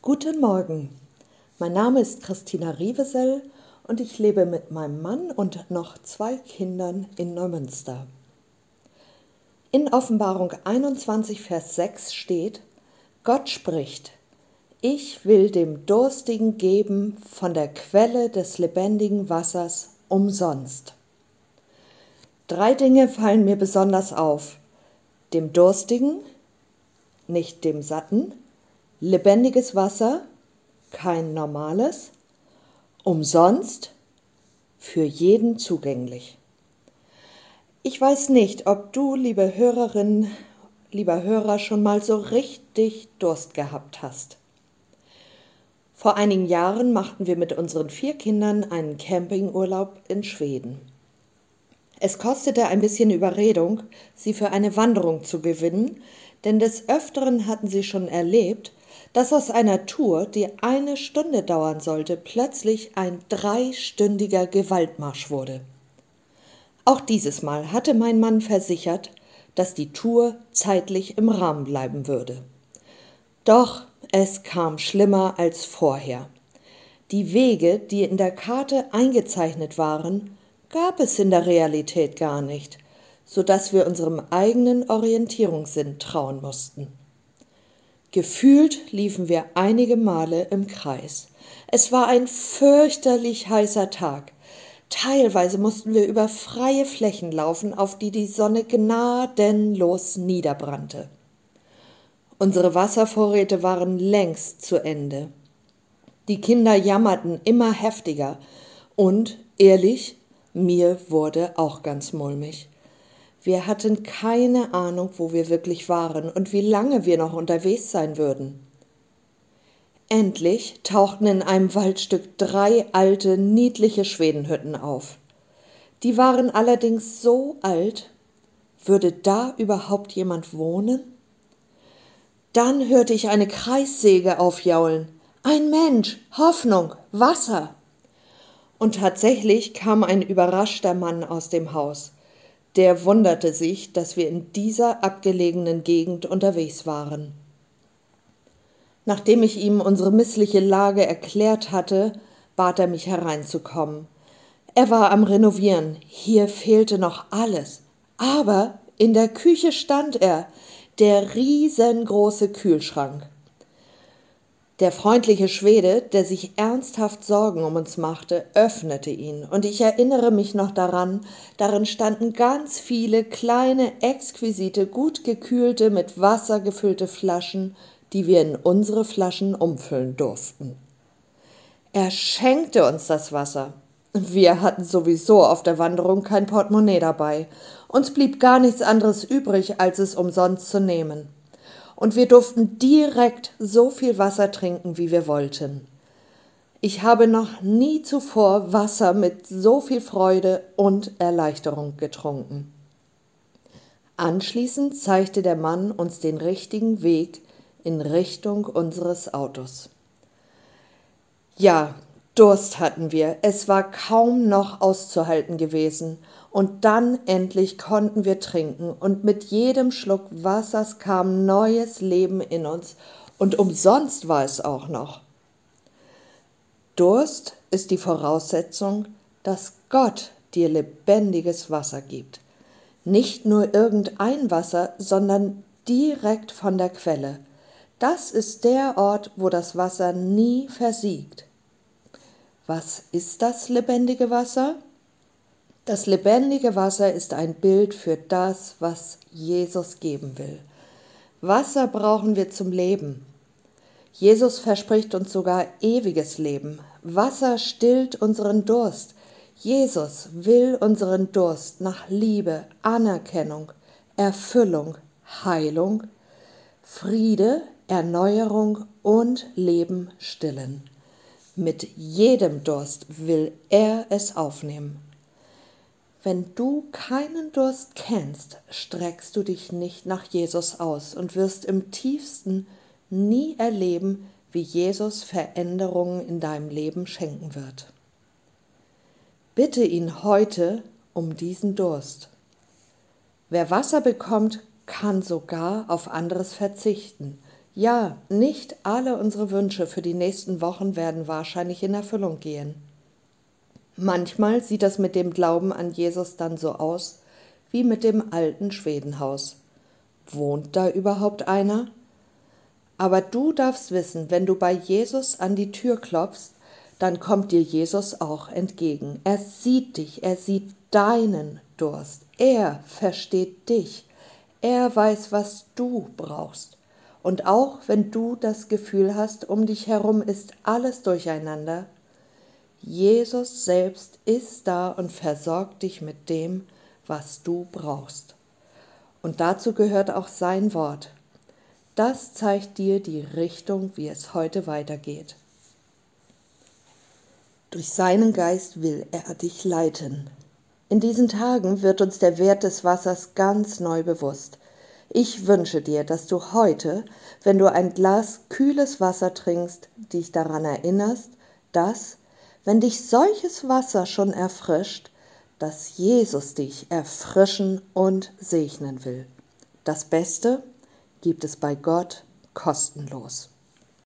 Guten Morgen, mein Name ist Christina Rievesell und ich lebe mit meinem Mann und noch zwei Kindern in Neumünster. In Offenbarung 21, Vers 6 steht, Gott spricht, ich will dem Durstigen geben von der Quelle des lebendigen Wassers umsonst. Drei Dinge fallen mir besonders auf. Dem Durstigen, nicht dem Satten, lebendiges Wasser, kein normales, umsonst, für jeden zugänglich. Ich weiß nicht, ob du, liebe Hörerin, lieber Hörer, schon mal so richtig Durst gehabt hast. Vor einigen Jahren machten wir mit unseren vier Kindern einen Campingurlaub in Schweden. Es kostete ein bisschen Überredung, sie für eine Wanderung zu gewinnen, denn des Öfteren hatten sie schon erlebt, dass aus einer Tour, die eine Stunde dauern sollte, plötzlich ein dreistündiger Gewaltmarsch wurde. Auch dieses Mal hatte mein Mann versichert, dass die Tour zeitlich im Rahmen bleiben würde. Doch es kam schlimmer als vorher. Die Wege, die in der Karte eingezeichnet waren, gab es in der Realität gar nicht, so dass wir unserem eigenen Orientierungssinn trauen mussten. Gefühlt liefen wir einige Male im Kreis. Es war ein fürchterlich heißer Tag. Teilweise mussten wir über freie Flächen laufen, auf die die Sonne gnadenlos niederbrannte. Unsere Wasservorräte waren längst zu Ende. Die Kinder jammerten immer heftiger und, ehrlich, mir wurde auch ganz mulmig. Wir hatten keine Ahnung, wo wir wirklich waren und wie lange wir noch unterwegs sein würden. Endlich tauchten in einem Waldstück drei alte, niedliche Schwedenhütten auf. Die waren allerdings so alt, würde da überhaupt jemand wohnen? Dann hörte ich eine Kreissäge aufjaulen. Ein Mensch, Hoffnung, Wasser. Und tatsächlich kam ein überraschter Mann aus dem Haus. Der wunderte sich, dass wir in dieser abgelegenen Gegend unterwegs waren. Nachdem ich ihm unsere missliche Lage erklärt hatte, bat er mich hereinzukommen. Er war am Renovieren, hier fehlte noch alles, aber in der Küche stand er, der riesengroße Kühlschrank. Der freundliche Schwede, der sich ernsthaft Sorgen um uns machte, öffnete ihn, und ich erinnere mich noch daran, darin standen ganz viele kleine, exquisite, gut gekühlte, mit Wasser gefüllte Flaschen, die wir in unsere Flaschen umfüllen durften. Er schenkte uns das Wasser. Wir hatten sowieso auf der Wanderung kein Portemonnaie dabei. Uns blieb gar nichts anderes übrig, als es umsonst zu nehmen und wir durften direkt so viel Wasser trinken, wie wir wollten. Ich habe noch nie zuvor Wasser mit so viel Freude und Erleichterung getrunken. Anschließend zeigte der Mann uns den richtigen Weg in Richtung unseres Autos. Ja, Durst hatten wir, es war kaum noch auszuhalten gewesen, und dann endlich konnten wir trinken, und mit jedem Schluck Wassers kam neues Leben in uns, und umsonst war es auch noch. Durst ist die Voraussetzung, dass Gott dir lebendiges Wasser gibt. Nicht nur irgendein Wasser, sondern direkt von der Quelle. Das ist der Ort, wo das Wasser nie versiegt. Was ist das lebendige Wasser? Das lebendige Wasser ist ein Bild für das, was Jesus geben will. Wasser brauchen wir zum Leben. Jesus verspricht uns sogar ewiges Leben. Wasser stillt unseren Durst. Jesus will unseren Durst nach Liebe, Anerkennung, Erfüllung, Heilung, Friede, Erneuerung und Leben stillen. Mit jedem Durst will er es aufnehmen. Wenn du keinen Durst kennst, streckst du dich nicht nach Jesus aus und wirst im tiefsten nie erleben, wie Jesus Veränderungen in deinem Leben schenken wird. Bitte ihn heute um diesen Durst. Wer Wasser bekommt, kann sogar auf anderes verzichten. Ja, nicht alle unsere Wünsche für die nächsten Wochen werden wahrscheinlich in Erfüllung gehen. Manchmal sieht das mit dem Glauben an Jesus dann so aus wie mit dem alten Schwedenhaus. Wohnt da überhaupt einer? Aber du darfst wissen, wenn du bei Jesus an die Tür klopfst, dann kommt dir Jesus auch entgegen. Er sieht dich, er sieht deinen Durst. Er versteht dich. Er weiß, was du brauchst. Und auch wenn du das Gefühl hast, um dich herum ist alles durcheinander, Jesus selbst ist da und versorgt dich mit dem, was du brauchst. Und dazu gehört auch sein Wort. Das zeigt dir die Richtung, wie es heute weitergeht. Durch seinen Geist will er dich leiten. In diesen Tagen wird uns der Wert des Wassers ganz neu bewusst. Ich wünsche dir, dass du heute, wenn du ein Glas kühles Wasser trinkst, dich daran erinnerst, dass, wenn dich solches Wasser schon erfrischt, dass Jesus dich erfrischen und segnen will. Das Beste gibt es bei Gott kostenlos.